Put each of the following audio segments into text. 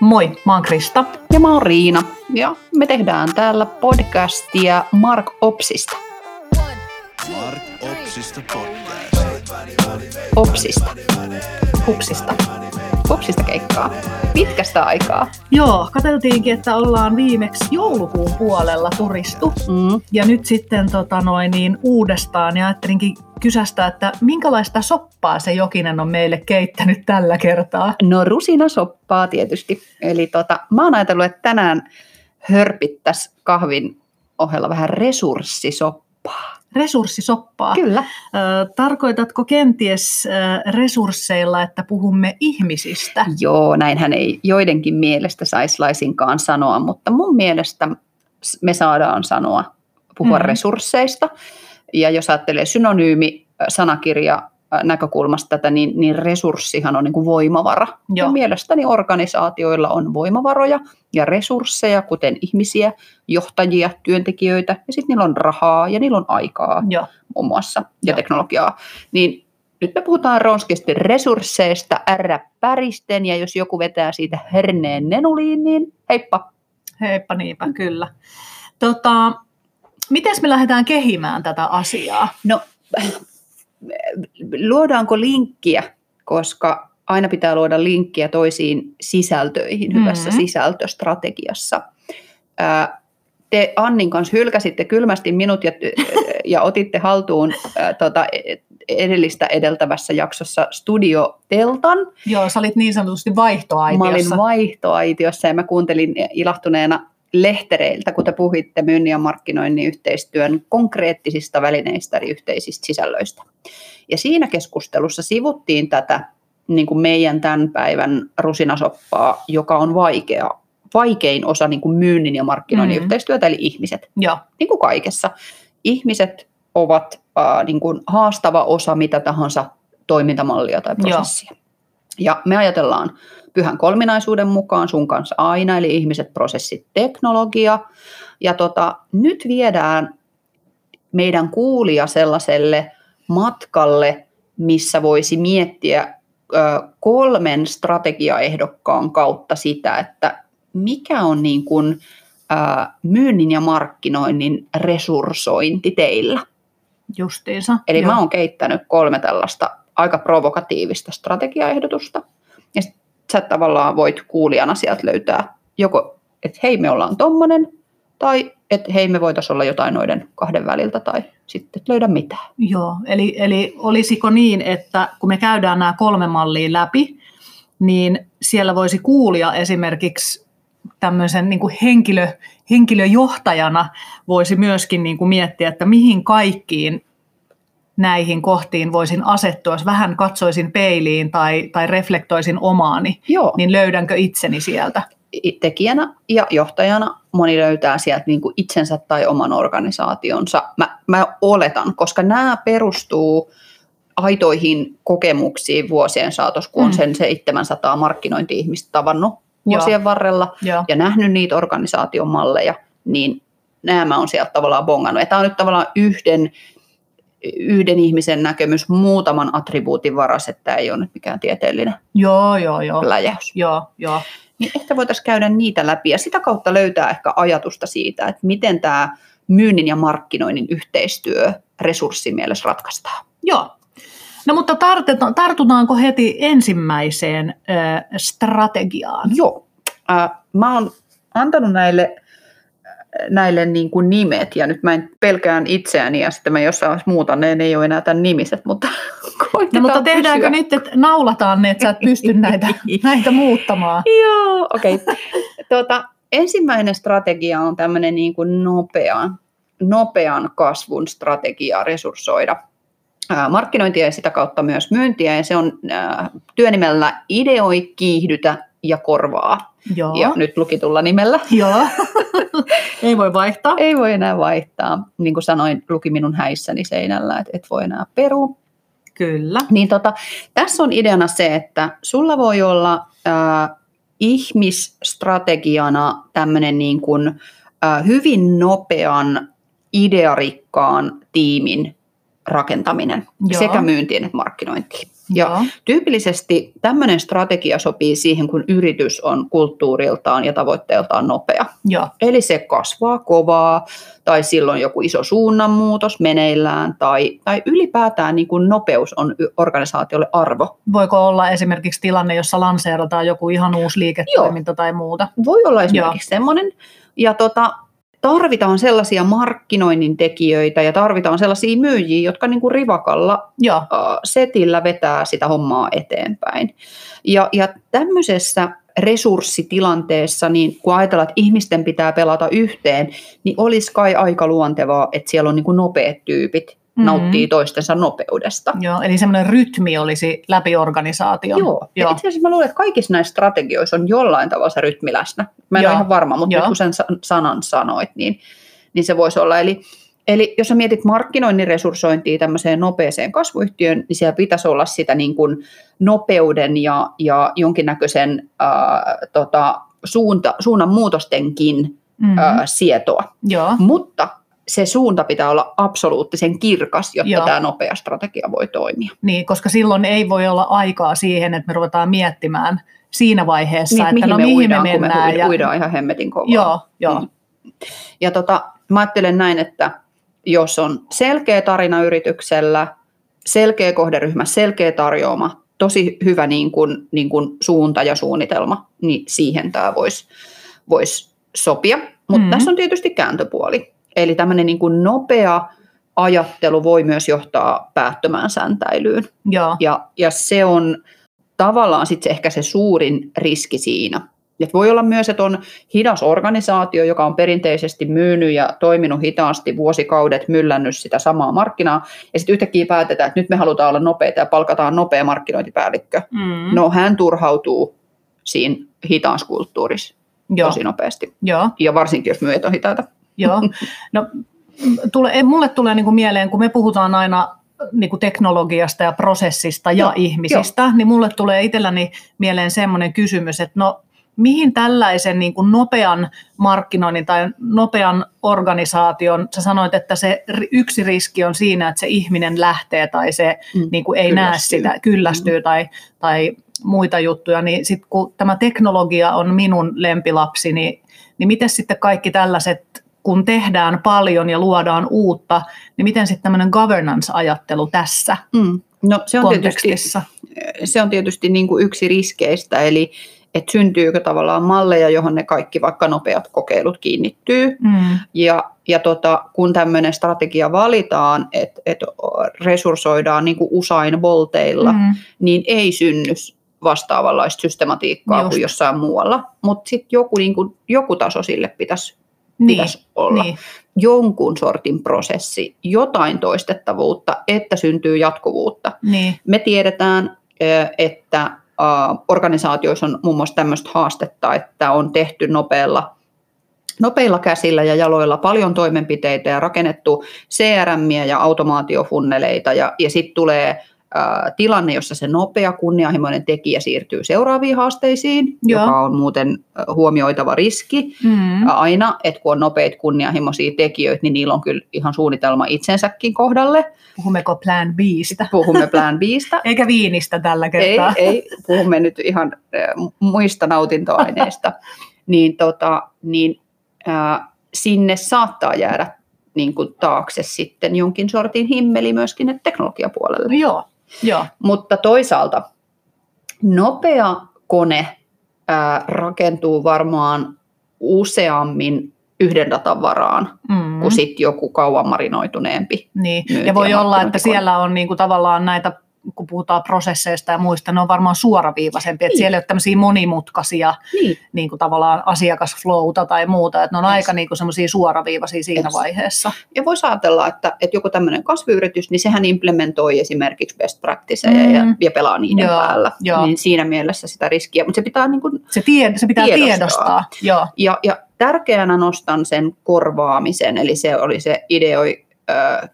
Moi, mä oon Krista. Ja mä oon Riina. Ja me tehdään täällä podcastia Mark Opsista. Mark Opsista podcast. Opsista. Hupsista. Opsista keikkaa. Pitkästä aikaa. Joo, katseltiinkin, että ollaan viimeksi joulukuun puolella turistu. Mm. Ja nyt sitten tota noin, niin uudestaan ja ajattelinkin kysästä, että minkälaista soppaa se Jokinen on meille keittänyt tällä kertaa. No rusinasoppaa tietysti. Eli tota, mä oon ajatellut, että tänään hörpittäs kahvin ohella vähän resurssisoppaa. Resurssisoppaa. Kyllä. Ö, tarkoitatko kenties ö, resursseilla, että puhumme ihmisistä? Joo, näinhän ei joidenkin mielestä saisi laisinkaan sanoa, mutta mun mielestä me saadaan sanoa, puhua mm. resursseista. Ja jos ajattelee synonyymi sanakirja näkökulmasta tätä, niin, niin resurssihan on niin kuin voimavara. Joo. Ja mielestäni organisaatioilla on voimavaroja ja resursseja, kuten ihmisiä, johtajia, työntekijöitä, ja sitten niillä on rahaa ja niillä on aikaa Joo. muun muassa ja Joo. teknologiaa. Niin nyt me puhutaan ronskisti resursseista ärräpäristen, ja jos joku vetää siitä herneen nenuliin, niin heippa. Heippa niinpä, kyllä. Tota, miten me lähdetään kehimään tätä asiaa? No, luodaanko linkkiä, koska aina pitää luoda linkkiä toisiin sisältöihin hyvässä Mhm. sisältöstrategiassa. Ää, Te Annin kanssa hylkäsitte kylmästi minut ja, ja otitte haltuun ää, tota, edellistä edeltävässä jaksossa Studio Teltan. Joo, sä olit niin sanotusti Mä vaihtoaitiossa. olin vaihtoaitiossa ja mä kuuntelin ilahtuneena lehtereiltä, kun te puhuitte myynnin ja markkinoinnin yhteistyön konkreettisista välineistä eli yhteisistä sisällöistä. Ja siinä keskustelussa sivuttiin tätä niin kuin meidän tämän päivän rusinasoppaa, joka on vaikea, vaikein osa niin kuin myynnin ja markkinoinnin Mm. mm. yhteistyötä, eli ihmiset Joo, niin kuin kaikessa. Ihmiset ovat äh, niin kuin haastava osa mitä tahansa toimintamallia tai prosessia. Ja me ajatellaan pyhän kolminaisuuden mukaan sun kanssa aina, eli ihmiset, prosessit, teknologia. Ja tota, nyt viedään meidän kuulija sellaiselle matkalle, missä voisi miettiä ö, kolmen strategiaehdokkaan kautta sitä, että mikä on niin kuin, ö, myynnin ja markkinoinnin resurssointi teillä. justiinsa. Eli Joo. mä oon keittänyt kolme tällaista aika provokatiivista strategiaehdotusta. Sä tavallaan voit kuulijana sieltä löytää joko, että hei me ollaan tommonen, tai että hei me voitaisiin olla jotain noiden kahden väliltä, tai sitten löydä mitään. Joo, eli, eli olisiko niin, että kun me käydään nämä kolme mallia läpi, niin siellä voisi kuulia esimerkiksi tämmöisen niin kuin henkilö, henkilöjohtajana voisi myöskin niin kuin miettiä, että mihin kaikkiin näihin kohtiin voisin asettua, jos vähän katsoisin peiliin tai, tai reflektoisin omaani, Joo, niin löydänkö itseni sieltä? tekijänä ja johtajana moni löytää sieltä niin kuin itsensä tai oman organisaationsa. Mä, mä oletan, koska nämä perustuu aitoihin kokemuksiin vuosien saatossa, kun on Mm. sen 700 markkinointi-ihmistä tavannut vuosien varrella Joo. ja nähnyt niitä organisaation malleja, niin nämä on sieltä tavallaan bongannut. Ja tämä on nyt tavallaan yhden, yhden ihmisen näkemys muutaman attribuutin varas, että ei ole nyt mikään tieteellinen Joo, joo, joo. läjäys. Joo, joo. Niin ehkä voitaisiin käydä niitä läpi ja sitä kautta löytää ehkä ajatusta siitä, että miten tämä myynnin ja markkinoinnin yhteistyö resurssimielessä ratkaistaan. Joo. No mutta tartuta- tartutaanko heti ensimmäiseen strategiaan? Joo. Äh, mä oon antanut näille, näille niin kuin nimet, ja nyt mä en pelkään itseäni, ja sitten mä jossain vaiheessa muutan, ne, ne ei ole enää tämän nimiset, mutta No mutta tehdäänkö pysyä. nyt, että naulataan ne, että sä et pysty näitä, näitä muuttamaan? Joo, okei. Okay. Tuota, ensimmäinen strategia on tämmöinen niin kuin nopean, nopean kasvun strategia resurssoida markkinointia ja sitä kautta myös myyntiä. Ja se on työnimellä ideoi, kiihdytä ja korvaa. Joo. Ja nyt lukitulla nimellä. Joo. Ei voi vaihtaa. Ei voi enää vaihtaa. Niin kuin sanoin, luki minun häissäni seinällä, että et voi enää perua. Kyllä. Niin tota, tässä on ideana se, että sulla voi olla äh, ihmisstrategiana tämmöinen niin kuin, äh, hyvin nopean, idearikkaan tiimin rakentaminen Joo. sekä myyntiin että markkinointiin. Ja Joo. tyypillisesti tämmöinen strategia sopii siihen, kun yritys on kulttuuriltaan ja tavoitteeltaan nopea. Joo. Eli se kasvaa kovaa, tai silloin joku iso suunnanmuutos meneillään, tai, tai ylipäätään niin kuin nopeus on organisaatiolle arvo. Voiko olla esimerkiksi tilanne, jossa lanseerataan joku ihan uusi liiketoiminta tai muuta? Voi olla esimerkiksi semmoinen. Ja tota, tarvitaan sellaisia markkinoinnin tekijöitä ja tarvitaan sellaisia myyjiä, jotka niin kuin rivakalla äh, setillä vetää sitä hommaa eteenpäin. Ja, ja tämmöisessä resurssitilanteessa, niin kun ajatellaan, että ihmisten pitää pelata yhteen, niin olisi kai aika luontevaa, että siellä on niin kuin nopeat tyypit, Mhm. nauttii toistensa nopeudesta. Joo, eli semmoinen rytmi olisi läpi organisaation. Joo. Ja Joo. itse asiassa mä luulen, että kaikissa näissä strategioissa on jollain tavalla se rytmi läsnä. Mä en Joo. ole ihan varma, mutta Joo. nyt kun sen sa- sanan sanoit, niin, niin se voisi olla. Eli, eli jos sä mietit markkinoinnin resurssointia tämmöiseen nopeeseen kasvuyhtiöön, niin siellä pitäisi olla sitä niin kuin nopeuden ja, ja jonkinnäköisen ää, tota, suunta, suunnan muutostenkin Mhm. ää, sietoa. Joo. Mutta se suunta pitää olla absoluuttisen kirkas, jotta Joo. tämä nopea strategia voi toimia. Niin, koska silloin ei voi olla aikaa siihen, että me ruvetaan miettimään siinä vaiheessa, Niin, että mihin no me mihin uidaan, me kun me mennään. uidaan, ihan hemmetin kovaa. Joo, joo. Mm. Ja tota, mä ajattelen näin, että jos on selkeä tarina yrityksellä, selkeä kohderyhmä, selkeä tarjoama, tosi hyvä niin kuin, niin kuin suunta ja suunnitelma, niin siihen tämä voisi vois sopia. Mutta Mm. tässä on tietysti kääntöpuoli. Eli tämmöinen niin kuin nopea ajattelu voi myös johtaa päättömään säntäilyyn. Joo. Ja, ja se on tavallaan sitten ehkä se suurin riski siinä. Et voi olla myös, että on hidas organisaatio, joka on perinteisesti myynyt ja toiminut hitaasti vuosikaudet, myllännyt sitä samaa markkinaa, ja sitten yhtäkkiä päätetään, että nyt me halutaan olla nopeita ja palkataan nopea markkinointipäällikkö. Mm. No hän turhautuu siinä hitaaskulttuurissa joo. tosi nopeasti, Joo. ja varsinkin jos myyjät on hitaita. Joo. No, tule, mulle tulee niin kuin mieleen, kun me puhutaan aina niin kuin teknologiasta ja prosessista ja Joo, ihmisistä, jo. niin mulle tulee itselläni mieleen semmoinen kysymys, että no mihin tällaisen niin kuin nopean markkinoinnin tai nopean organisaation, sä sanoit, että se yksi riski on siinä, että se ihminen lähtee tai se Mm, niin kuin ei näe kyllästyy. sitä, kyllästyy mm. tai, tai muita juttuja, niin sitten kun tämä teknologia on minun lempilapsi, niin, niin miten sitten kaikki tällaiset, kun tehdään paljon ja luodaan uutta, niin miten sitten tämmöinen governance-ajattelu tässä Mm. No se on tietysti kontekstissa? se on tietysti niin kuin yksi riskeistä, eli että syntyykö tavallaan malleja, johon ne kaikki vaikka nopeat kokeilut kiinnittyy. Mm. Ja, ja tota, kun tämmöinen strategia valitaan, että et resurssoidaan niin kuin usain volteilla, mm. Mm. niin ei synny vastaavanlaista systematiikkaa Just. kuin jossain muualla. Mutta sitten joku, niin kuin, joku taso sille pitäisi, Niin, pitäisi olla. niin, Jonkun sortin prosessi, jotain toistettavuutta, että syntyy jatkuvuutta. niin, Me tiedetään, että organisaatioissa on muun muassa tämmöistä haastetta, että on tehty nopealla, nopeilla käsillä ja jaloilla paljon toimenpiteitä ja rakennettu CRM ja automaatiofunneleita ja, ja sitten tulee ä, tilanne, jossa se nopea kunnianhimoinen tekijä siirtyy seuraaviin haasteisiin, Joo. joka on muuten ö, huomioitava riski mm. aina, että kun on nopeita kunnianhimoisia tekijöitä, niin niillä on kyllä ihan suunnitelma itsensäkin kohdalle. puhummeko plan Bistä? Puhumme plan Bistä, Eikä viinistä tällä ei, kertaa. ei, puhumme nyt ihan äh, muista nautintoaineista, niin, tota, niin äh, sinne saattaa jäädä niin kuin taakse sitten jonkin sortin himmeli myöskin teknologiapuolelle. Joo, joo, Mutta toisaalta nopea kone ää, rakentuu varmaan useammin yhden datan varaan mm. kuin sitten joku kauan marinoituneempi. Niin. Ja voi olla, että siellä on niinku tavallaan näitä, kun puhutaan prosesseista ja muista, ne on varmaan suoraviivaisempia, että Niin. siellä ei ole tämmöisiä monimutkaisia Niin. niin kuin tavallaan asiakasflowta tai muuta, että ne on Yes. aika niin kuin semmoisia suoraviivaisia siinä Yes. vaiheessa. Ja voisi ajatella, että, että joku tämmöinen kasvuyritys, niin sehän implementoi esimerkiksi best practiceja Mm. ja, ja pelaa niiden Joo, päällä. joo. Niin siinä mielessä sitä riskiä, mutta se pitää niin kuin Se, tie, se pitää Tiedostaa. tiedostaa. Joo, Ja, ja tärkeänä nostan sen korvaamisen, eli se oli se ideoi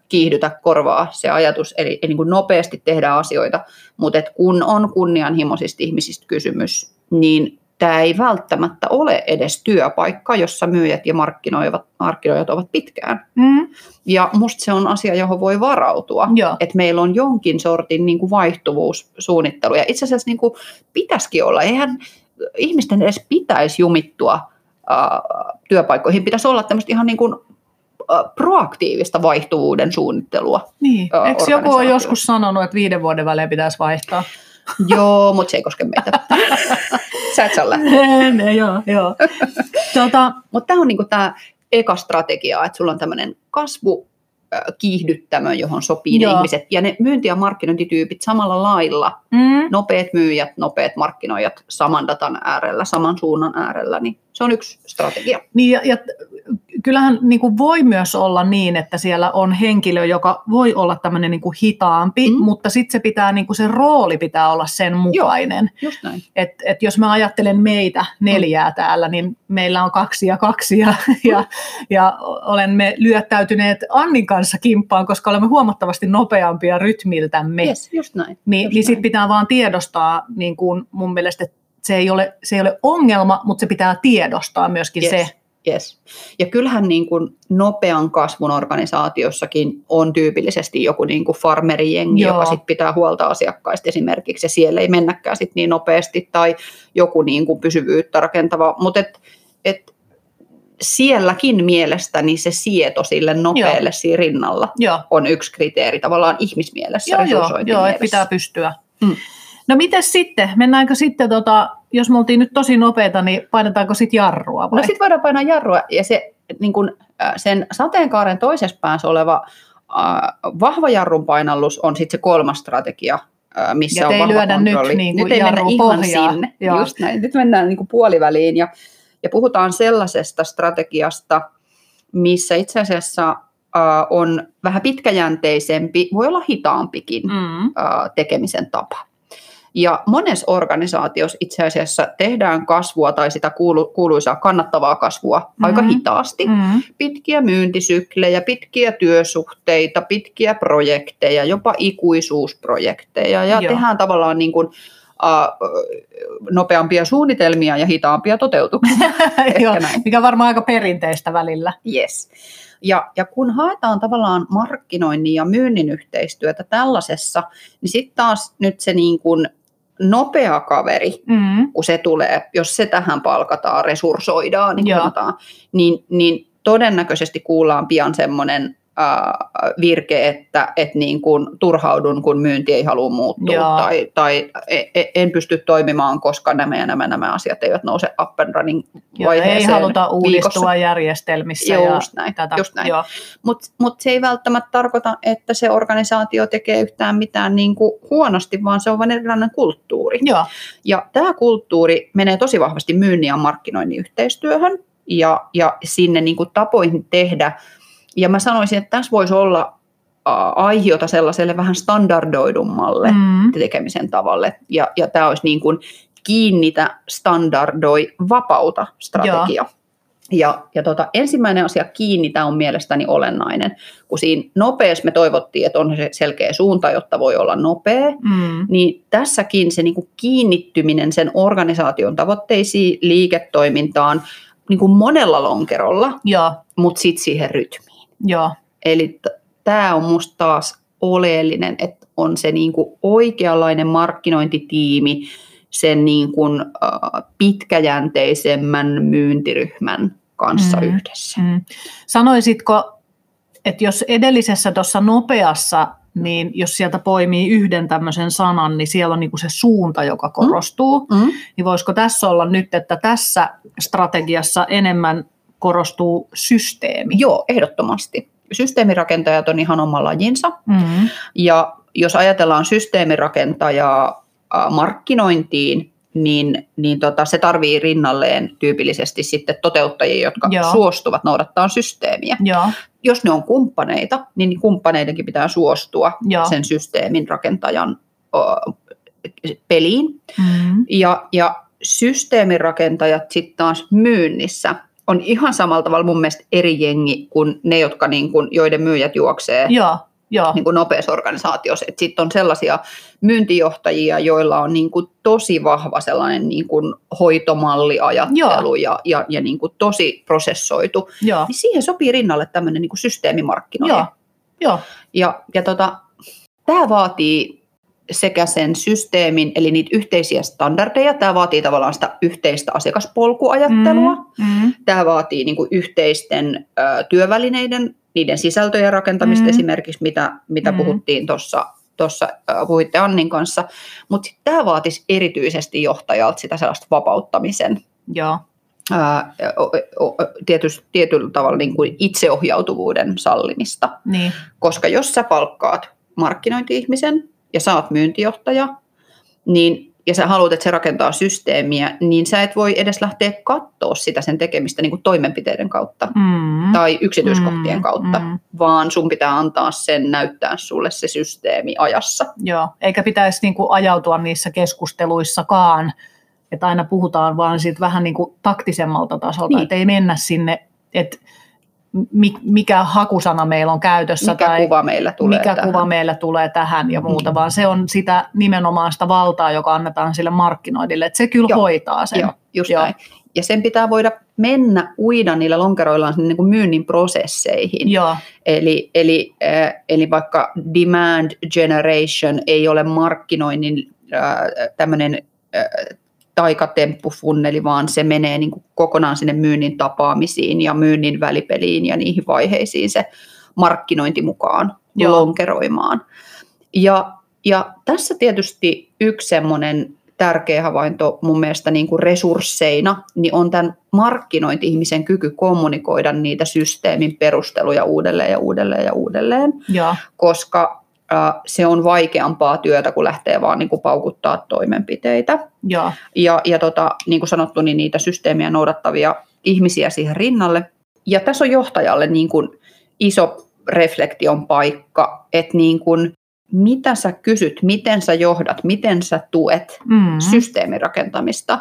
kiihdytä korvaa se ajatus, eli, eli niin kuin nopeasti tehdään asioita, mutta et kun on kunnianhimoisista ihmisistä kysymys, niin tämä ei välttämättä ole edes työpaikka, jossa myyjät ja markkinoijat, markkinoijat ovat pitkään. Mm. Ja musta se on asia, johon voi varautua, että meillä on jonkin sortin niin kuin vaihtuvuussuunnittelu. Ja itse asiassa niin kuin pitäisikin olla, eihän ihmisten edes pitäisi jumittua ää, työpaikkoihin, pitäisi olla tämmöistä ihan niin kuin, proaktiivista vaihtuvuuden suunnittelua. Niin. Eikö joku ole joskus sanonut, että viiden vuoden välein pitäisi vaihtaa? Joo, mutta se ei koske meitä. Sä et saa lähteä. joo, joo. Tota, Mutta tämä on niinku tämä eka strategia, että sulla on tämmöinen kasvu kiihdyttämö, johon sopii Joo. ne ihmiset. Ja ne myynti- ja markkinointityypit samalla lailla, mm, nopeat myyjät, nopeat markkinoijat saman datan äärellä, saman suunnan äärellä, niin se on yksi strategia. Niin ja, ja kyllähän niin kuin voi myös olla niin, että siellä on henkilö, joka voi olla tämmöinen niin kuin hitaampi, Mm. mm. mutta sitten se pitää, niin kuin se rooli pitää olla sen mukainen. Just näin. Et, et jos mä ajattelen meitä neljää täällä, niin meillä on kaksi ja kaksi ja, ja, ja olemme lyöttäytyneet Annin kanssa kimppaan, koska olemme huomattavasti nopeampia rytmiltämme. Yes, just näin. Niin, Just niin sitten pitää vaan tiedostaa niin kuin mun mielestä, että se ei, ole, se ei ole ongelma, mutta se pitää tiedostaa myöskin Yes. se. Yes. Ja kyllähän niin kuin nopean kasvun organisaatiossakin on tyypillisesti joku niin kuin farmerijengi, Joo. joka sit pitää huolta asiakkaista esimerkiksi, ja siellä ei mennäkään sit niin nopeasti, tai joku niin kuin pysyvyyttä rakentava, mutta et, et sielläkin mielestäni se sieto sille nopealle siinä rinnalla Joo, on yksi kriteeri tavallaan ihmismielessä, joo, joo, joo että pitää pystyä. Mm. No miten sitten? Mennäänkö sitten, tota, jos me oltiin nyt tosi nopeita, niin painetaanko sitten jarrua vai? No sitten voidaan painaa jarrua ja se niin kun, sen sateenkaaren toisessa päässä oleva äh, vahva jarrun painallus on sitten se kolmas strategia, äh, missä Ja on ei vahva lyödä nyt kontrolli. niin kuin nyt ei mennä ihan sinne. Joo. Just näin. Nyt mennään niin kuin puoliväliin ja, ja puhutaan sellaisesta strategiasta, missä itse asiassa äh, on vähän pitkäjänteisempi, voi olla hitaampikin Mm. äh, tekemisen tapa. Ja monessa organisaatiossa itse asiassa tehdään kasvua tai sitä kuulu, kuuluisaa kannattavaa kasvua mm-hmm. aika hitaasti. Mm. Pitkiä myyntisyklejä, pitkiä työsuhteita, pitkiä projekteja, jopa ikuisuusprojekteja. Ja Joo. tehdään tavallaan niin kuin, nopeampia suunnitelmia ja hitaampia toteutuksia. Joo, näin. mikä on varmaan aika perinteistä välillä. Yes. Ja, ja kun haetaan tavallaan markkinoinnin ja myynnin yhteistyötä tällaisessa, niin sitten taas nyt se niin kuin nopea kaveri, Mm. kun se tulee, jos se tähän palkataan, resurssoidaan, niin, sanotaan, niin, niin todennäköisesti kuullaan pian semmoinen äh, virke, että et niin kuin turhaudun, kun myynti ei halua muuttua, Joo. tai, tai e- e- en pysty toimimaan, koska nämä ja nämä, nämä asiat eivät nouse up and running Joo, ei haluta uudistua viikossa. järjestelmissä Just ja näin, tätä. just näin. Joo. Mutta mut se ei välttämättä tarkoita, että se organisaatio tekee yhtään mitään niin kuin huonosti, vaan se on vain erilainen kulttuuri. Joo. Ja tämä kulttuuri menee tosi vahvasti myynnin ja markkinoinnin yhteistyöhön ja, ja sinne niin kuin tapoihin tehdä. Ja mä sanoisin, että tässä voisi olla aihiota sellaiselle vähän standardoidummalle Mm. tekemisen tavalle. Ja, ja tämä olisi niin kuin kiinnitä, standardoi, vapauta strategia. Ja, ja tota, ensimmäinen asia kiinnitä on mielestäni olennainen, kun siinä nopeassa me toivottiin, että on se selkeä suunta, jotta voi olla nopea, Mm. niin tässäkin se niin kuin kiinnittyminen sen organisaation tavoitteisiin, liiketoimintaan niin kuin monella lonkerolla, Joo. mutta sitten siihen rytmiin. Joo. Eli tämä on musta taas oleellinen, että on se niin kuin oikeanlainen markkinointitiimi sen niin kuin, äh, pitkäjänteisemmän myyntiryhmän kanssa Mm. mm. yhdessä. Mm. Sanoisitko, että jos edellisessä tuossa nopeassa, niin jos sieltä poimii yhden tämmöisen sanan, niin siellä on niinku se suunta, joka korostuu. Mm. Niin voisiko tässä olla nyt, että tässä strategiassa enemmän korostuu systeemi? Joo, ehdottomasti. Systeemirakentajat on ihan oma lajinsa. Mm. Ja jos ajatellaan systeemirakentajaa markkinointiin, niin, niin tota, se tarvii rinnalleen tyypillisesti sitten toteuttajia, jotka Joo. Suostuvat noudattaa systeemiä. Joo. Jos ne on kumppaneita, niin kumppaneidenkin pitää suostua Joo. sen systeemin rakentajan ö, peliin. Mm. Ja, ja systeemirakentajat sitten taas myynnissä on ihan samalla tavalla mun mielestä eri jengi kuin ne, jotka niin kuin, joiden myyjät juoksee Joo. Joo, niin kuin nopeassa organisaatiossa. Sitten on sellaisia myyntijohtajia, joilla on niin kuin tosi vahva sellainen niin kuin hoitomalliajattelu ja, ja, ja niin kuin tosi prosessoitu. joo, Niin siihen sopii rinnalle tämmöinen niin kuin systeemimarkkinointi. joo, joo, Ja, ja tota, tämä vaatii sekä sen systeemin, eli niitä yhteisiä standardeja, tämä vaatii tavallaan sitä yhteistä asiakaspolkuajattelua, Mm, mm, Tämä vaatii niin kuin yhteisten ö, työvälineiden, niiden sisältöjen rakentamista Mm. esimerkiksi, mitä, mitä Mm. puhuttiin tuossa tuossa puhuitte Annin kanssa, mutta tämä vaatisi erityisesti johtajalta sitä sellaista vapauttamisen, joo, ää, tietysti, tietyllä tavalla niin kuin itseohjautuvuuden sallimista. niin, Koska jos sä palkkaat markkinointi-ihmisen ja sä oot myyntijohtaja, niin, ja sä haluat, että se rakentaa systeemiä, niin sä et voi edes lähteä katsoa sitä sen tekemistä niin kuin toimenpiteiden kautta mm, tai yksityiskohtien Mm, kautta, mm. vaan sun pitää antaa sen näyttää sulle se systeemi ajassa. joo, eikä pitäisi niin kuin ajautua niissä keskusteluissakaan, että aina puhutaan vaan siitä vähän niin kuin taktisemmalta tasolta, Niin. että ei mennä sinne, että mikä hakusana meillä on käytössä Mikä tai kuva meillä tulee mikä tähän. kuva meillä tulee tähän ja muuta, Mm. vaan se on sitä nimenomaan sitä valtaa, joka annetaan sille markkinoidille, että se kyllä Joo. hoitaa sen. Joo, just Joo. näin. Ja sen pitää voida mennä, uida niillä lonkeroillaan sinne niin kuin myynnin prosesseihin. Joo, Eli, eli, äh, eli vaikka demand generation ei ole markkinoinnin äh, tämmöinen äh, taikatemppufunneli, vaan se menee niin kuin kokonaan sinne myynnin tapaamisiin ja myynnin välipeliin ja niihin vaiheisiin se markkinointi mukaan Joo. lonkeroimaan. Ja, ja tässä tietysti yksi semmoinen tärkeä havainto mun mielestä niin kuin resursseina, niin on tämän markkinointi-ihmisen kyky kommunikoida niitä systeemin perusteluja uudelleen ja uudelleen ja uudelleen, joo, koska se on vaikeampaa työtä, kun lähtee vaan niin kuin paukuttaa toimenpiteitä. joo, Ja, ja tota, niin kuin sanottu, niin niitä systeemiä noudattavia ihmisiä siihen rinnalle. Ja tässä on johtajalle niin kuin iso reflektion paikka, että niin kuin, mitä sä kysyt, miten sä johdat, miten sä tuet mm, systeemin rakentamista,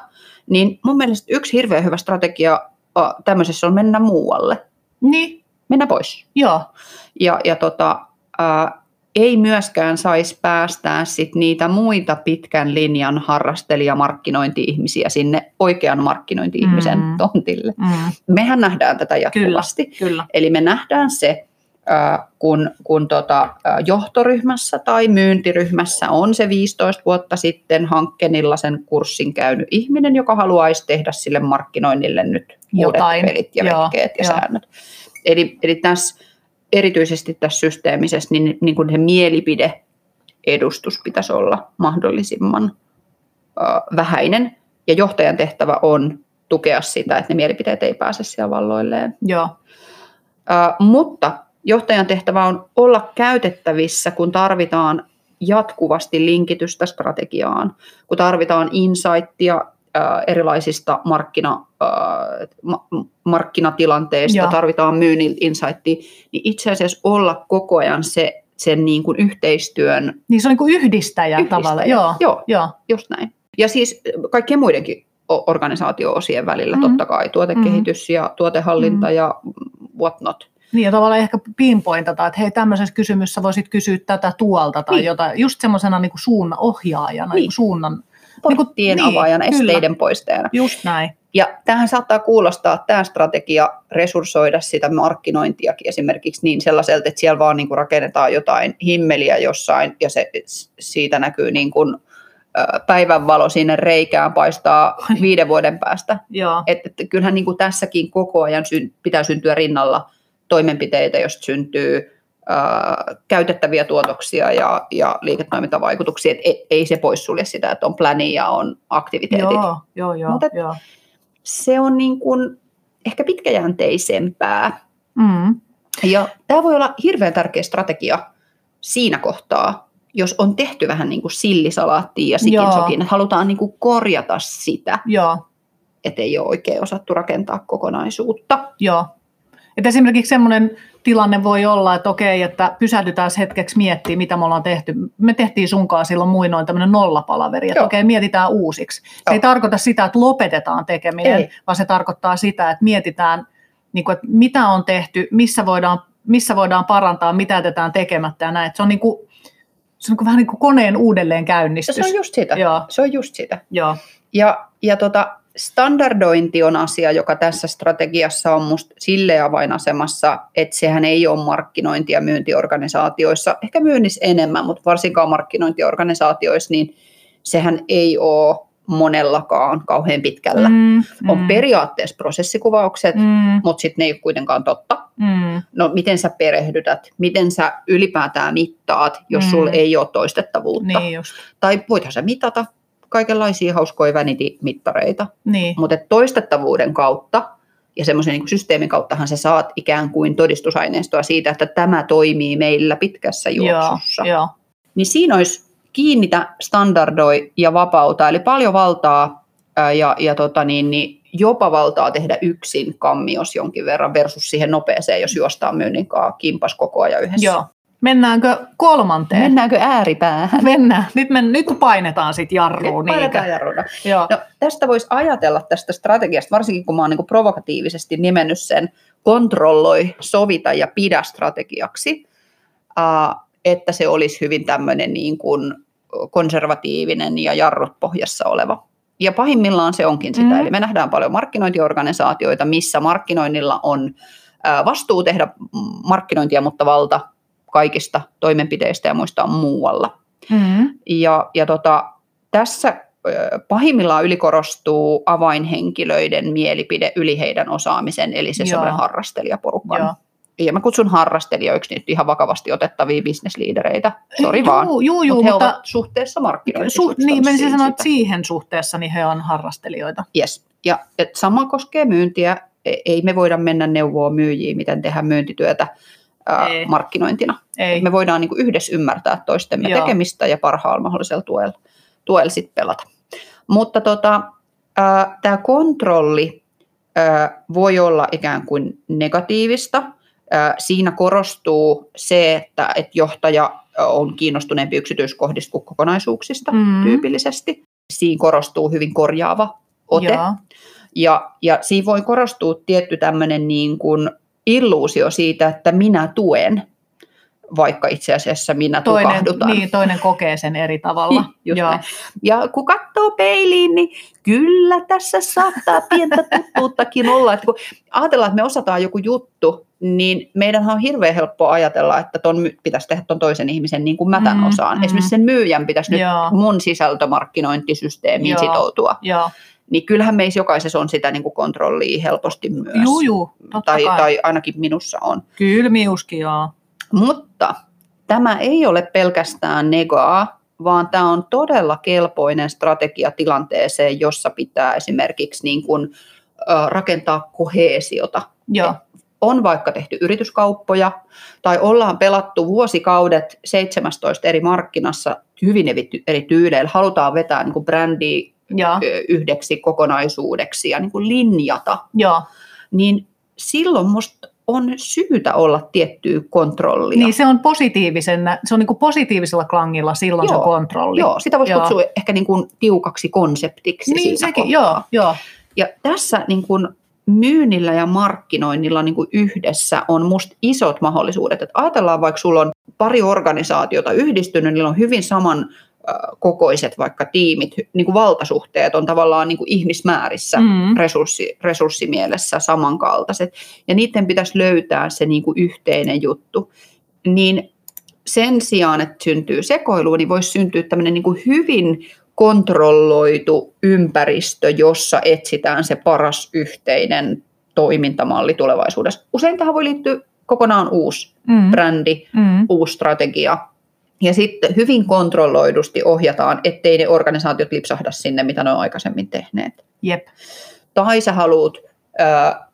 niin mun mielestä yksi hirveän hyvä strategia tämmöisessä on mennä muualle, niin, mennä pois. joo, Ja, ja tota, ää, ei myöskään saisi päästää sit niitä muita pitkän linjan harrastelijamarkkinointi-ihmisiä sinne oikean markkinointi-ihmisen Mm. tontille. mm, Mehän nähdään tätä jatkuvasti. kyllä, Eli me nähdään se, kun, kun tota, johtoryhmässä tai myyntiryhmässä on se 15 vuotta sitten hankkenilla sen kurssin käynyt ihminen, joka haluaisi tehdä sille markkinoinnille nyt Jotain. uudet pelit ja Joo, ja joo. säännöt. Eli, eli tässä, erityisesti tässä systeemisessä niin, niin kuin se mielipide-edustus pitäisi olla mahdollisimman ää, vähäinen. Ja johtajan tehtävä on tukea sitä, että ne mielipiteet ei pääse siellä valloilleen. joo, Ä, mutta johtajan tehtävä on olla käytettävissä, kun tarvitaan jatkuvasti linkitystä strategiaan, kun tarvitaan insightia erilaisista markkina, markkinatilanteista, Joo. tarvitaan myynnin insightia, niin itse asiassa olla koko ajan se, sen niin kuin yhteistyön niin se on niin kuin yhdistäjä, Yhdistäjä, tavallaan, joo, joo. joo, Just näin. Ja siis kaikkien muidenkin organisaatio-osien välillä, Mhm. mm. totta kai, tuotekehitys mm. ja tuotehallinta Mhm. mm. ja what not. Niin ja tavallaan ehkä pinpointata, että hei tämmöisessä kysymyksessä voisit kysyä tätä tuolta tai Niin. jotain, just semmoisena niin suunnan ohjaajana, niin. Niin. suunnan, Porttien niin, avaajana, kyllä. esteiden poistajana. just näin, Ja tähän saattaa kuulostaa tämä strategia resurssoida sitä markkinointiakin esimerkiksi niin sellaiselta, että siellä vaan niin kuin rakennetaan jotain himmeliä jossain ja se, siitä näkyy niin kuin, päivänvalo sinne reikään paistaa viiden vuoden päästä. Että, että kyllähän niin kuin tässäkin koko ajan syn, pitää syntyä rinnalla toimenpiteitä, joista syntyy ää, käytettäviä tuotoksia ja, ja liiketoimintavaikutuksia. Et ei, ei se poissulje sitä, että on pläni ja on aktiviteetit. joo, joo, joo, Mutta- joo. Se on niin kuin ehkä pitkäjänteisempää. Mm, Ja tämä voi olla hirveän tärkeä strategia siinä kohtaa, jos on tehty vähän niin kuin sillisalaattia ja sikinsokin, että halutaan niin kuin korjata sitä, joo, että ei ole oikein osattu rakentaa kokonaisuutta. joo. Et esimerkiksi semmoinen tilanne voi olla, että okei, että pysähdytään hetkeksi miettimään, mitä me ollaan tehty. Me tehtiin sunkaan silloin muinoin tämmöinen nollapalaveri, että Joo. okei, mietitään uusiksi. Se Joo. ei tarkoita sitä, että lopetetaan tekeminen, Ei. vaan se tarkoittaa sitä, että mietitään, niin kuin, että mitä on tehty, missä voidaan missä voidaan parantaa, mitä jätetään tekemättä ja näin. Et Se on, niin kuin, se on niin kuin vähän niin kuin koneen uudelleen käynnistys. Se on just sitä. Joo. Se on just sitä. Joo. Ja, ja tota, standardointi on asia, joka tässä strategiassa on musta silleen avainasemassa, että sehän ei ole markkinointi- ja myyntiorganisaatioissa, ehkä myynnissä enemmän, mutta varsinkaan markkinointiorganisaatioissa, niin sehän ei ole monellakaan kauhean pitkällä. Mm, On mm, periaatteessa prosessikuvaukset, mm, mutta sitten ne ei ole kuitenkaan totta. mm, No miten sä perehdytät, miten sä ylipäätään mittaat, jos Mm. sulla ei ole toistettavuutta. niin just. Tai voithan sä mitata kaikenlaisia hauskoja vanity-mittareita, Niin. mutta toistettavuuden kautta ja semmoisen niin systeemin kauttahan sä saat ikään kuin todistusaineistoa siitä, että tämä toimii meillä pitkässä juoksussa. Joo, joo. Niin siinä olisi kiinnitä, standardoi ja vapauta, eli paljon valtaa ää, ja, ja tota niin, niin jopa valtaa tehdä yksin kammios jonkin verran versus siihen nopeeseen, jos juostaan myynnin kanssa kimpas koko ajan yhdessä. joo. Mennäänkö kolmanteen? Mennäänkö ääripäähän? Mennään. Nyt, men, nyt painetaan sitten jarruun. Nyt painetaan niinkö? jarrulla. Joo. No, tästä voisi ajatella tästä strategiasta, varsinkin kun mä oon niin provokatiivisesti nimennyt sen kontrolloi, sovita ja pidä strategiaksi, että se olisi hyvin tämmöinen niin kuin konservatiivinen ja jarrut pohjassa oleva. Ja pahimmillaan se onkin sitä. Mm. Eli me nähdään paljon markkinointiorganisaatioita, missä markkinoinnilla on vastuu tehdä markkinointia, mutta valta kaikista toimenpiteistä ja muista on muualla. Mm. Ja, ja tota, tässä pahimmillaan ylikorostuu avainhenkilöiden mielipide yli heidän osaamisen, eli se semmoinen harrastelijaporukka. Joo. Ja mä kutsun harrastelijoiksi nyt ihan vakavasti otettavia bisnesliidereitä. Sori vaan. Juu, juu, juu Mut he mutta ovat suhteessa markkinointiin. su, niin, menisin sanoa, että siihen suhteessa niin he on harrastelijoita. Yes. Ja et sama koskee myyntiä. E- Ei me voida mennä neuvoa myyjiin, miten tehdä myyntityötä ää, Ei. markkinointina. Ei. Me voidaan niin kuin yhdessä ymmärtää toistemme Joo. tekemistä ja parhaalla mahdollisella tuella, tuella sit pelata. Mutta tota, tämä kontrolli ää, voi olla ikään kuin negatiivista. Ää, siinä korostuu se, että et johtaja on kiinnostuneempi yksityiskohdista kuin kokonaisuuksista Mm. tyypillisesti. Siinä korostuu hyvin korjaava ote. Joo. Ja, ja siinä voi korostua tietty tämmöinen niin kuin illuusio siitä, että minä tuen, vaikka itse asiassa minä Toinen, tukahdutan. niin, toinen kokee sen eri tavalla. Niin, just Joo. näin. Ja kun katsoo peiliin, niin kyllä tässä saattaa pientä tuttuuttakin olla. Että kun ajatellaan, että me osataan joku juttu, niin meidän on hirveän helppo ajatella, että ton pitäisi tehdä ton toisen ihmisen niin kuin mä tämän Mm, osaan. mm. Esimerkiksi sen myyjän pitäisi nyt Joo. mun sisältömarkkinointisysteemiin Joo. sitoutua. Joo. Niin kyllähän meissä jokaisessa on sitä niin kuin kontrollia helposti myös. Juu, juu, totta tai, kai. tai ainakin minussa on. Kyllä miuskin, joo. Mutta tämä ei ole pelkästään negaa, vaan tämä on todella kelpoinen strategia tilanteeseen, jossa pitää esimerkiksi niin kuin, rakentaa koheesiota. Joo. On vaikka tehty yrityskauppoja tai ollaan pelattu vuosikaudet 17 eri markkinassa hyvin eri- eri tyyleillä. Halutaan vetää niin kuin brändiä Ö, yhdeksi kokonaisuudeksi ja niin kuin linjata Joo. niin silloin musta on syytä olla tiettyä kontrollia. Niin se on positiivisen, se on niin kuin positiivisella klangilla silloin Joo. se kontrolli. Joo, sitä voisi Joo. kutsua ehkä niin kuin tiukaksi konseptiksi niin sekin, kohtaa. joo, joo. Ja tässä niin kuin myynnillä ja markkinoinnilla niin kuin yhdessä on musta isot mahdollisuudet. Et ajatellaan vaikka sulla on pari organisaatiota yhdistynyt, niillä on hyvin saman kokoiset vaikka tiimit, niin kuin valtasuhteet on tavallaan niin kuin ihmismäärissä Mm. resurssi, resurssimielessä samankaltaiset, ja niiden pitäisi löytää se niin kuin yhteinen juttu, niin sen sijaan, että syntyy sekoilua, niin voisi syntyä tämmöinen niin kuin hyvin kontrolloitu ympäristö, jossa etsitään se paras yhteinen toimintamalli tulevaisuudessa. Usein tähän voi liittyä kokonaan uusi Mm. brändi, Mm. uusi strategia, ja sitten hyvin kontrolloidusti ohjataan, ettei ne organisaatiot lipsahda sinne, mitä ne on aikaisemmin tehneet Jep. tai sä haluat ö,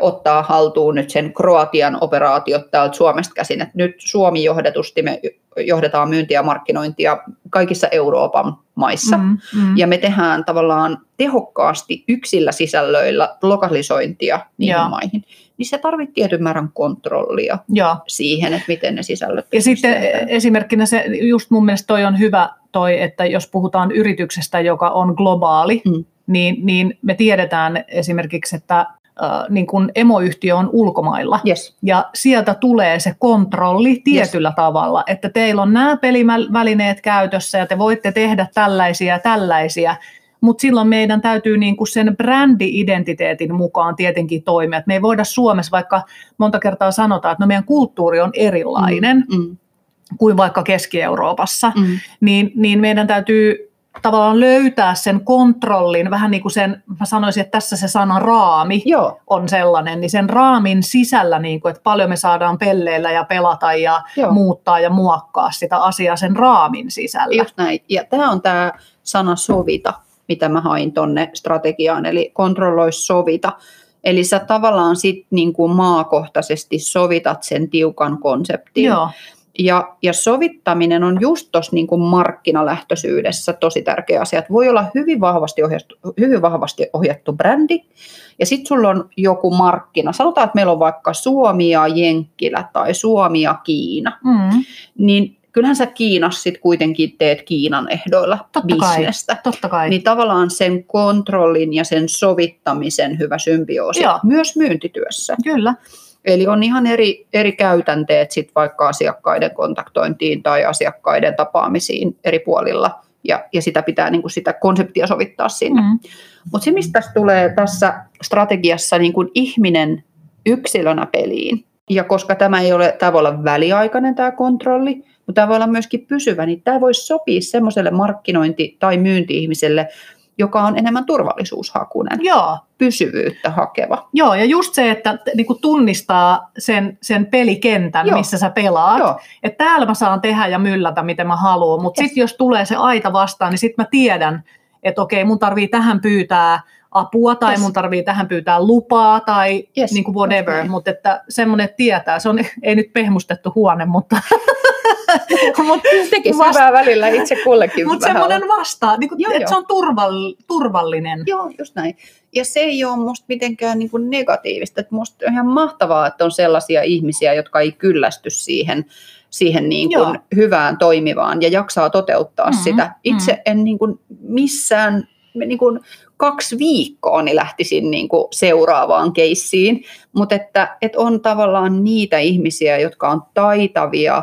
ottaa haltuun nyt sen Kroatian operaatiot täältä Suomesta käsin, että nyt Suomi johdetusti me johdetaan myyntiä ja markkinointia kaikissa Euroopan maissa, mm. Mm. Ja me tehdään tavallaan tehokkaasti yksillä sisällöillä lokalisointia niihin Joo. maihin, niin se tarvitsee tietyn määrän kontrollia Joo. siihen, että miten ne sisällöt Ja sitten tehdään. esimerkkinä se, just mun mielestä toi on hyvä toi, että jos puhutaan yrityksestä, joka on globaali, Mm. niin, niin me tiedetään esimerkiksi, että niin kuin emoyhtiö on ulkomailla. Yes. Ja sieltä tulee se kontrolli tietyllä yes. tavalla, että teillä on nämä pelivälineet käytössä ja te voitte tehdä tällaisia ja tällaisia, mutta silloin meidän täytyy niin kuin sen brändi-identiteetin mukaan tietenkin toimia. Et me ei voida Suomessa, vaikka monta kertaa sanotaan, että no meidän kulttuuri on erilainen mm, mm. kuin vaikka Keski-Euroopassa, mm. niin, niin meidän täytyy tavallaan löytää sen kontrollin, vähän niin kuin sen, mä sanoisin, että tässä se sana raami Joo. on sellainen, niin sen raamin sisällä, niin kuin, että paljon me saadaan pelleillä ja pelata ja Joo. muuttaa ja muokkaa sitä asiaa sen raamin sisällä. Just näin. Ja tämä on tämä sana sovita, mitä mä hain tonne strategiaan, eli kontrolloi sovita. Eli sä tavallaan sit niin kuin maakohtaisesti sovitat sen tiukan konseptin. Joo. Ja, ja sovittaminen on just tuossa niin kuin markkinalähtöisyydessä tosi tärkeä asia. Että voi olla hyvin vahvasti ohjattu, hyvin vahvasti ohjattu brändi, ja sitten sulla on joku markkina. Sanotaan, että meillä on vaikka Suomi ja Jenkkilä tai Suomi ja Kiina. Mm. Niin kyllähän sä Kiinassa sit kuitenkin teet Kiinan ehdoilla Totta kai, bisnestä. totta kai. Niin tavallaan sen kontrollin ja sen sovittamisen hyvä symbioosi Joo. myös myyntityössä. Kyllä. Eli on ihan eri, eri käytänteet sit vaikka asiakkaiden kontaktointiin tai asiakkaiden tapaamisiin eri puolilla. Ja, ja sitä pitää niin kuin sitä konseptia sovittaa sinne. Mm. Mutta se, mistä tässä tulee tässä strategiassa niin kuin ihminen yksilönä peliin, ja koska tämä ei ole, tämä voi olla väliaikainen tämä kontrolli, mutta tämä voi olla myöskin pysyvä, niin tämä voisi sopia semmoiselle markkinointi- tai myynti-ihmiselle, joka on enemmän turvallisuushakunen, Joo. pysyvyyttä hakeva. Joo, ja just se, että niin kuin tunnistaa sen, sen pelikentän, Joo. missä sä pelaat. Joo. Että täällä mä saan tehdä ja myllätä, miten mä haluan, mutta Yes. sitten jos tulee se aita vastaan, niin sitten mä tiedän, että okei, mun tarvii tähän pyytää apua tai Yes. mun tarvii tähän pyytää lupaa tai Yes, niin kuin just whatever, näin. mutta että semmoinen tietää, se on ei nyt pehmustettu huone, mutta, mut, Tekisi vasta- hyvää välillä itse kullekin mutta semmoinen vastaa, niin kuin, Joo, että joo. se on turval, turvallinen. Joo, just näin. Ja se ei ole musta mitenkään niin kuin negatiivista. Että musta on ihan mahtavaa, että on sellaisia ihmisiä, jotka ei kyllästy siihen, siihen niin kuin Joo. hyvään toimivaan ja jaksaa toteuttaa Mhm, sitä. Itse en niin kuin missään niin kuin kaksi viikkoa niin lähtisin niin kuin seuraavaan keissiin, mutta että, että on tavallaan niitä ihmisiä, jotka on taitavia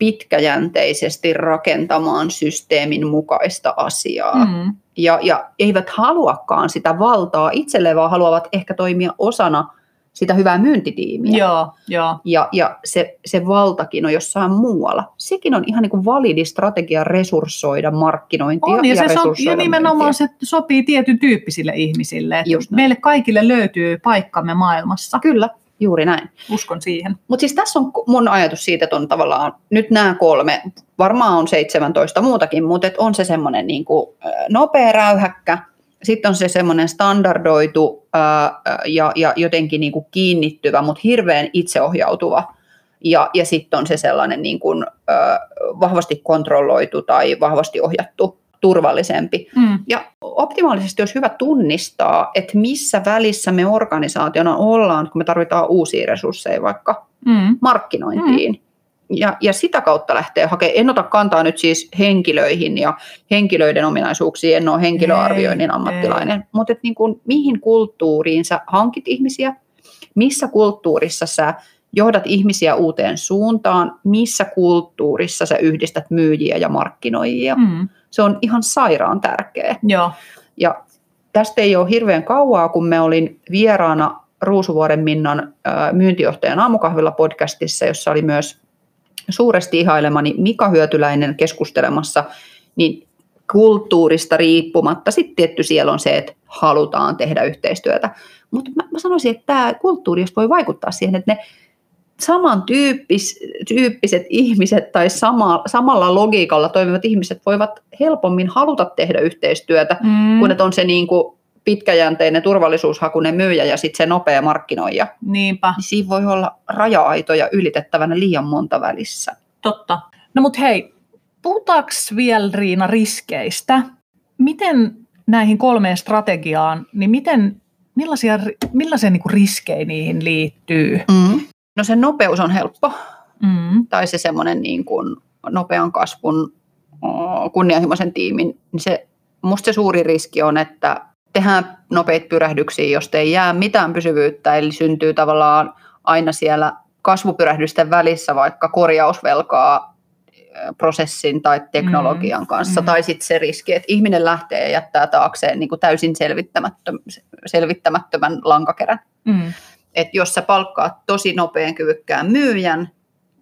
pitkäjänteisesti rakentamaan systeemin mukaista asiaa Mm. ja, ja eivät haluakaan sitä valtaa itselleen, vaan haluavat ehkä toimia osana sitä hyvää myyntitiimiä. Joo, joo. Ja, ja se, se valtakin on jossain muualla. Sekin on ihan niin kuin validi strategia resurssoida markkinointia On, ja, se so, ja nimenomaan myyntiä. se sopii tietyn tyyppisille ihmisille. Just meille kaikille löytyy paikkamme maailmassa. Kyllä, juuri näin. Uskon siihen. Mutta siis tässä on mun ajatus siitä, että on tavallaan nyt nämä kolme, varmaan on 17 muutakin, mutta et on se semmoinen niin kuin, nopea räyhäkkä, sitten on se semmoinen standardoitu ää, ää, ja, ja jotenkin niin kuin kiinnittyvä, mutta hirveän itseohjautuva. Ja, ja sitten on se sellainen niin kuin, ää, vahvasti kontrolloitu tai vahvasti ohjattu, turvallisempi. Mm. Ja optimaalisesti olisi hyvä tunnistaa, että missä välissä me organisaationa ollaan, kun me tarvitaan uusia resursseja vaikka Mm. markkinointiin. Mm. Ja, ja sitä kautta lähtee hakemaan. En ota kantaa nyt siis henkilöihin ja henkilöiden ominaisuuksiin, en ole henkilöarvioinnin Ei, ammattilainen, mutta et niin kuin, mihin kulttuuriin sä hankit ihmisiä, missä kulttuurissa sä johdat ihmisiä uuteen suuntaan, missä kulttuurissa sä yhdistät myyjiä ja markkinoijia. Mm. Se on ihan sairaan tärkeä. Joo. Ja tästä ei ole hirveän kauaa, kun me olin vieraana Ruusuvuoren Minnan myyntijohtajan aamukahvilla podcastissa, jossa oli myös suuresti ihailemani Mika Hyötyläinen keskustelemassa, niin kulttuurista riippumatta. Sitten tietty siellä on se, että halutaan tehdä yhteistyötä. Mutta mä, mä sanoisin, että tämä kulttuuri jos voi vaikuttaa siihen, että ne samantyyppiset ihmiset tai sama, samalla logiikalla toimivat ihmiset voivat helpommin haluta tehdä yhteistyötä, Mm. kun että on se niin kuin pitkäjänteinen turvallisuushakunen myyjä ja sitten se nopea markkinoija. Niinpä, Niin siinä voi olla raja-aitoja ylitettävänä liian monta välissä. totta. No mut hei, puhutaanko vielä Riina riskeistä? Miten näihin kolmeen strategiaan, niin miten, millaisia, millaisia niin riskejä niihin liittyy? Mm. No se nopeus on helppo, Mm. tai se semmoinen niin kuin nopean kasvun kunnianhimoisen tiimin, niin se, musta se suuri riski on, että tehdään nopeita pyrähdyksiä, josta ei jää mitään pysyvyyttä, eli syntyy tavallaan aina siellä kasvupyrähdysten välissä vaikka korjausvelkaa prosessin tai teknologian kanssa, mm. tai sitten se riski, että ihminen lähtee ja jättää taakseen niin kuin täysin selvittämättö, selvittämättömän lankakerän. Mm. Että jos sä palkkaat tosi nopean kyvykkään myyjän,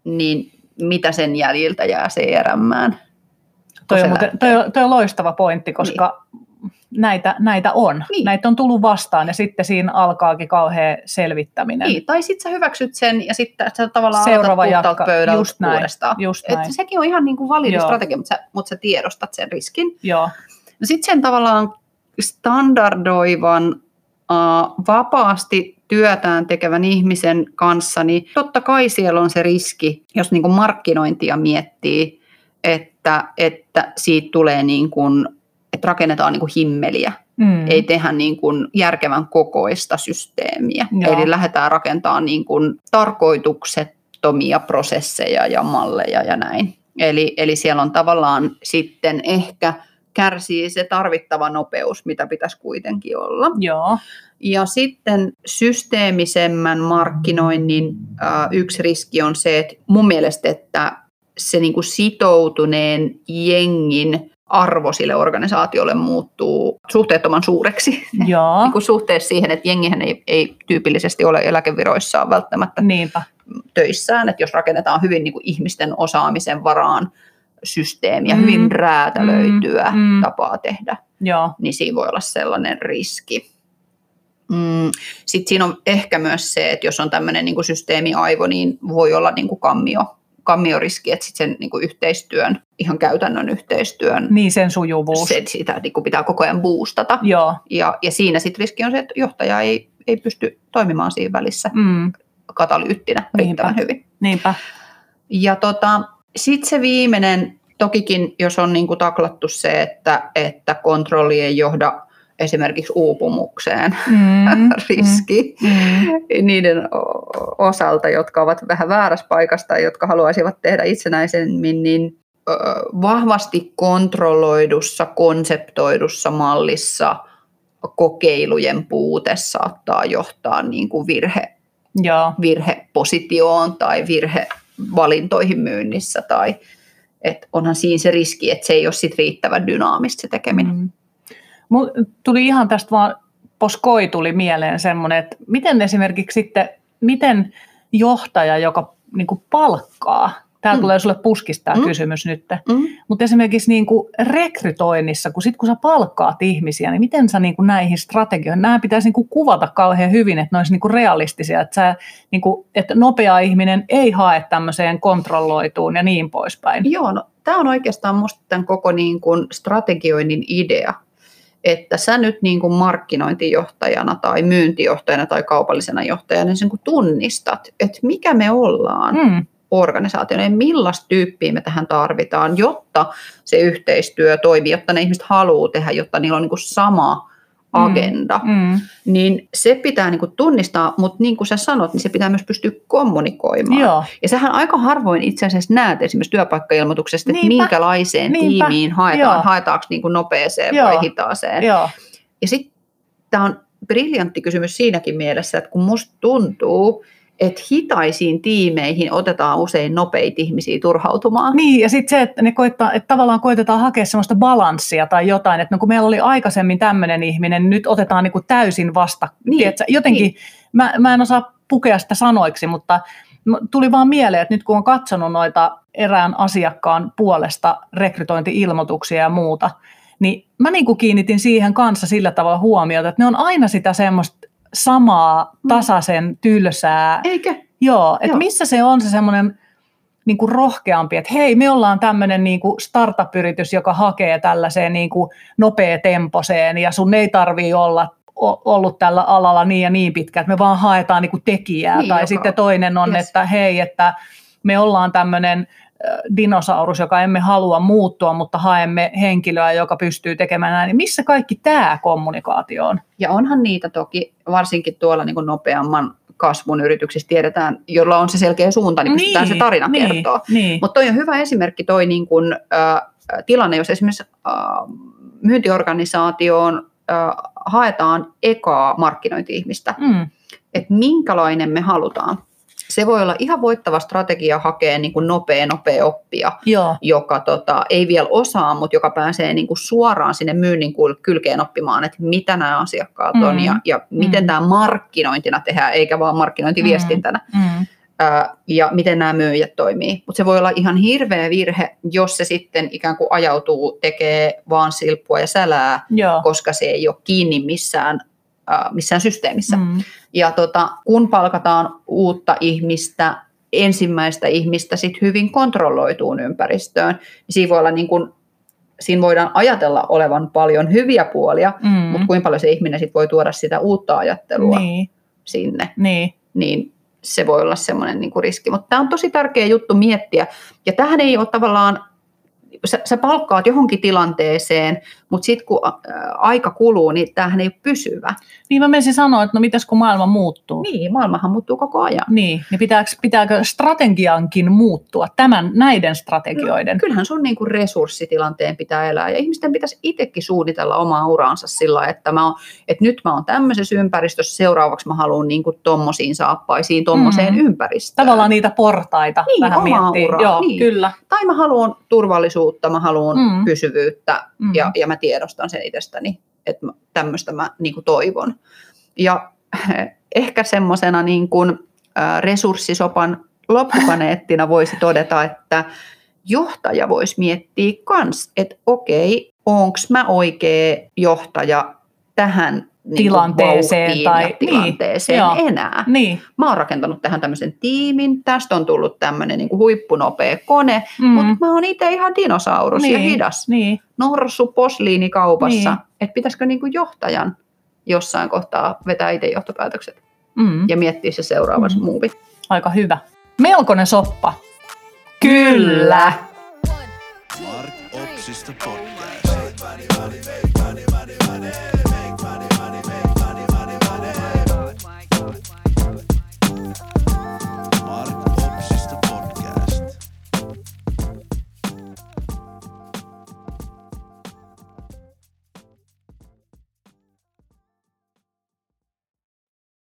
niin mitä sen jäljiltä jää CRMään? Toi on, muuten, toi, on, toi on loistava pointti, koska näitä, näitä on. Niin. Näitä on tullut vastaan ja sitten siinä alkaakin kauhea selvittäminen. Niin, tai sitten sä hyväksyt sen ja sitten sä tavallaan Seuraava aloitat jatka. pöydältä Just näin, uudestaan. just Et näin. sekin on ihan niin kuin validi Joo. strategia, mutta sä, mutta sä tiedostat sen riskin. Joo, No sitten sen tavallaan standardoivan, vapaasti työtään tekevän ihmisen kanssa, niin totta kai siellä on se riski, jos niin kuin markkinointia miettii, että, että siitä tulee niin kuin, että rakennetaan niin kuin himmeliä, mm. ei tehdä niin kuin järkevän kokoista systeemiä. Joo. Eli lähdetään rakentamaan niin kuin tarkoituksettomia prosesseja ja malleja ja näin. Eli, eli siellä on tavallaan sitten ehkä kärsii se tarvittava nopeus, mitä pitäisi kuitenkin olla. Joo, Ja sitten systeemisemmän markkinoinnin äh, yksi riski on se, että mun mielestä, että se niin kuin sitoutuneen jengin arvo sille organisaatiolle muuttuu suhteettoman suureksi. joo, niin kuin suhteessa siihen, että jengihän ei, ei tyypillisesti ole eläkeviroissaan välttämättä niinpä. töissään, että jos rakennetaan hyvin niin kuin ihmisten osaamisen varaan systeemiä, Mm. hyvin räätälöityä Mm, mm. tapaa tehdä, Joo, niin siinä voi olla sellainen riski. Mm. Sitten siinä on ehkä myös se, että jos on tämmöinen niin systeemiaivo, niin voi olla niin kuin kammio, kammioriski, että sitten sen niin kuin yhteistyön, ihan käytännön yhteistyön, niin sen sujuvuus. se, sitä niin kuin pitää koko ajan boostata. Joo, Ja, ja siinä sitten riski on se, että johtaja ei, ei pysty toimimaan siinä välissä mm. katalyyttinä riittävän hyvin. niinpä. Ja tota, sitten se viimeinen, tokikin jos on niinku taklattu se, että, että kontrolli ei johda esimerkiksi uupumukseen, Mm. riski Mm. niiden o- osalta, jotka ovat vähän väärässä paikassa tai jotka haluaisivat tehdä itsenäisemmin, niin vahvasti kontrolloidussa, konseptoidussa mallissa kokeilujen puute saattaa johtaa niin kuin virhe, Joo, virhepositioon tai virhevalintoihin myynnissä tai et onhan siinä se riski, että se ei ole sit riittävän dynaamista se tekeminen. Mm. Tuli ihan tästä vaan, poskoi tuli mieleen semmoinen, että miten esimerkiksi sitten, miten johtaja, joka niin palkkaa, täällä Mm. tulee sulle puskista tämä Mm. kysymys nyt, Mm. mutta esimerkiksi niin kuin rekrytoinnissa, kun, sit, kun sä palkkaat ihmisiä, niin miten sä niin kuin näihin strategioihin, nämä pitäisi niin kuin kuvata kauhean hyvin, että ne olisi niin kuin realistisia, että, sä, niin kuin, että nopea ihminen ei hae tämmöiseen kontrolloituun ja niin poispäin. Joo, no, tämä on oikeastaan minusta tämän koko niin kuin strategioinnin idea, että sä nyt niin kuin markkinointijohtajana tai myyntijohtajana tai kaupallisena johtajana niin sen kun tunnistat, että mikä me ollaan Mm. Organisaationa ja millaista tyyppiä me tähän tarvitaan, jotta se yhteistyö toimii, jotta ne ihmiset haluaa tehdä, jotta niillä on niin kuin sama agenda, Mm. niin se pitää niin kuin tunnistaa, mutta niin kuin sä sanot, niin se pitää myös pystyä kommunikoimaan. Joo, Ja sähän aika harvoin itse asiassa näet esimerkiksi työpaikkailmoituksesta, että Niinpä. minkälaiseen Niinpä. tiimiin haetaan. Joo. Haetaanko niin kuin nopeeseen Joo. vai hitaaseen. joo, Ja sitten tämä on briljantti kysymys siinäkin mielessä, että kun musta tuntuu, että hitaisiin tiimeihin otetaan usein nopeita ihmisiä turhautumaan. Niin, ja sitten se, että, ne koittaa, että tavallaan koitetaan hakea semmoista balanssia tai jotain, että no kun meillä oli aikaisemmin tämmöinen ihminen, nyt otetaan niin kuin täysin vasta. Niin, Tiedätkö, jotenkin, niin. mä, mä en osaa pukea sitä sanoiksi, mutta tuli vaan mieleen, että nyt kun on katsonut noita erään asiakkaan puolesta rekrytointi-ilmoituksia ja muuta, niin mä niin kuin kiinnitin siihen kanssa sillä tavalla huomiota, että ne on aina sitä semmoista samaa, Mm. tasaisen, tylsää, Eikö? Joo, että missä se on se semmoinen niin kuin rohkeampi, että hei, me ollaan tämmöinen niin kuin startup-yritys, joka hakee tällaiseen niin kuin nopeatemposeen ja sun ei tarvii olla ollut tällä alalla niin ja niin pitkään, että me vaan haetaan niin kuin tekijää. Niin, tai joka- sitten toinen on, yes. että hei, että me ollaan tämmöinen dinosaurus, joka emme halua muuttua, mutta haemme henkilöä, joka pystyy tekemään näin. Niin missä kaikki tämä kommunikaatio on? Ja onhan niitä toki, varsinkin tuolla niin kuin nopeamman kasvun yrityksissä tiedetään, jolla on se selkeä suunta, niin pystytään se tarina niin, kertoa. Niin, Mutta toi on hyvä esimerkki toi niin kun, äh, tilanne, jos esimerkiksi äh, myyntiorganisaatioon äh, haetaan ekaa markkinointi-ihmistä, Mm. että minkälainen me halutaan. Se voi olla ihan voittava strategia hakea niin kuin nopea, nopea oppia, Joo. joka tota, ei vielä osaa, mutta joka pääsee niin kuin suoraan sinne myynnin kylkeen oppimaan, että mitä nämä asiakkaat on Mm. ja, ja miten Mm. tämä markkinointina tehdään, eikä vaan markkinointiviestintänä. Mm. Ää, ja miten nämä myyjät toimii. Mutta se voi olla ihan hirveä virhe, jos se sitten ikään kuin ajautuu, tekee vaan silppua ja sälää, Joo. koska se ei ole kiinni missään, ää, missään systeemissä. Mm. Ja tota, kun palkataan uutta ihmistä, ensimmäistä ihmistä sit hyvin kontrolloituun ympäristöön, niin siinä, voi olla niin kun, siinä voidaan ajatella olevan paljon hyviä puolia, Mm. mutta kuinka paljon se ihminen sit voi tuoda sitä uutta ajattelua Niin. sinne, Niin. niin se voi olla semmoinen niin riski. Mutta tämä on tosi tärkeä juttu miettiä. Ja tähän ei ole tavallaan, sä, sä palkkaat johonkin tilanteeseen, mutta sitten kun aika kuluu, niin tämähän ei ole pysyvä. Niin mä menisin sanoa, että no mitäs kun maailma muuttuu? Niin, maailmahan muuttuu koko ajan. Niin, niin pitääkö, pitääkö strategiankin muuttua, tämän, näiden strategioiden? Kyllähän sun niin kuin resurssitilanteen pitää elää ja ihmisten pitäisi itsekin suunnitella omaa uraansa sillä, että, mä oon, että nyt mä oon tämmöisessä ympäristössä, seuraavaksi mä haluan niin kuin tommosiin saappaisiin, tommoseen Mm. ympäristöön. Tavallaan niitä portaita Niin, vähän miettiä. uraa, Joo, niin. kyllä. Tai mä haluan turvallisuutta, mä haluan Mm. pysyvyyttä Mm. ja, ja mä tiedostan sen itsestäni, että tämmöistä mä niin kuin toivon. Ja ehkä semmoisena niin kuin, ä, resurssisopan loppukaneettina voisi todeta, että johtaja voisi miettiä kans, että okei, onko mä oikea johtaja tähän Tilanteeseen vauhtiin tai- ja tilanteeseen niin, enää. Niin. Mä oon rakentanut tähän tämmöisen tiimin, tästä on tullut tämmöinen niin kuin huippunopea kone, Mm. mutta mä oon itse ihan dinosaurus ja Niin, hidas. Niin. Norsu posliinikaupassa, Niin. että pitäisikö niin kuin johtajan jossain kohtaa vetää itse johtopäätökset Mm. ja miettiä se seuraava Mm. mm. muuvi. Aika hyvä. Melkoinen soppa. Kyllä. Mark Opsista podcast.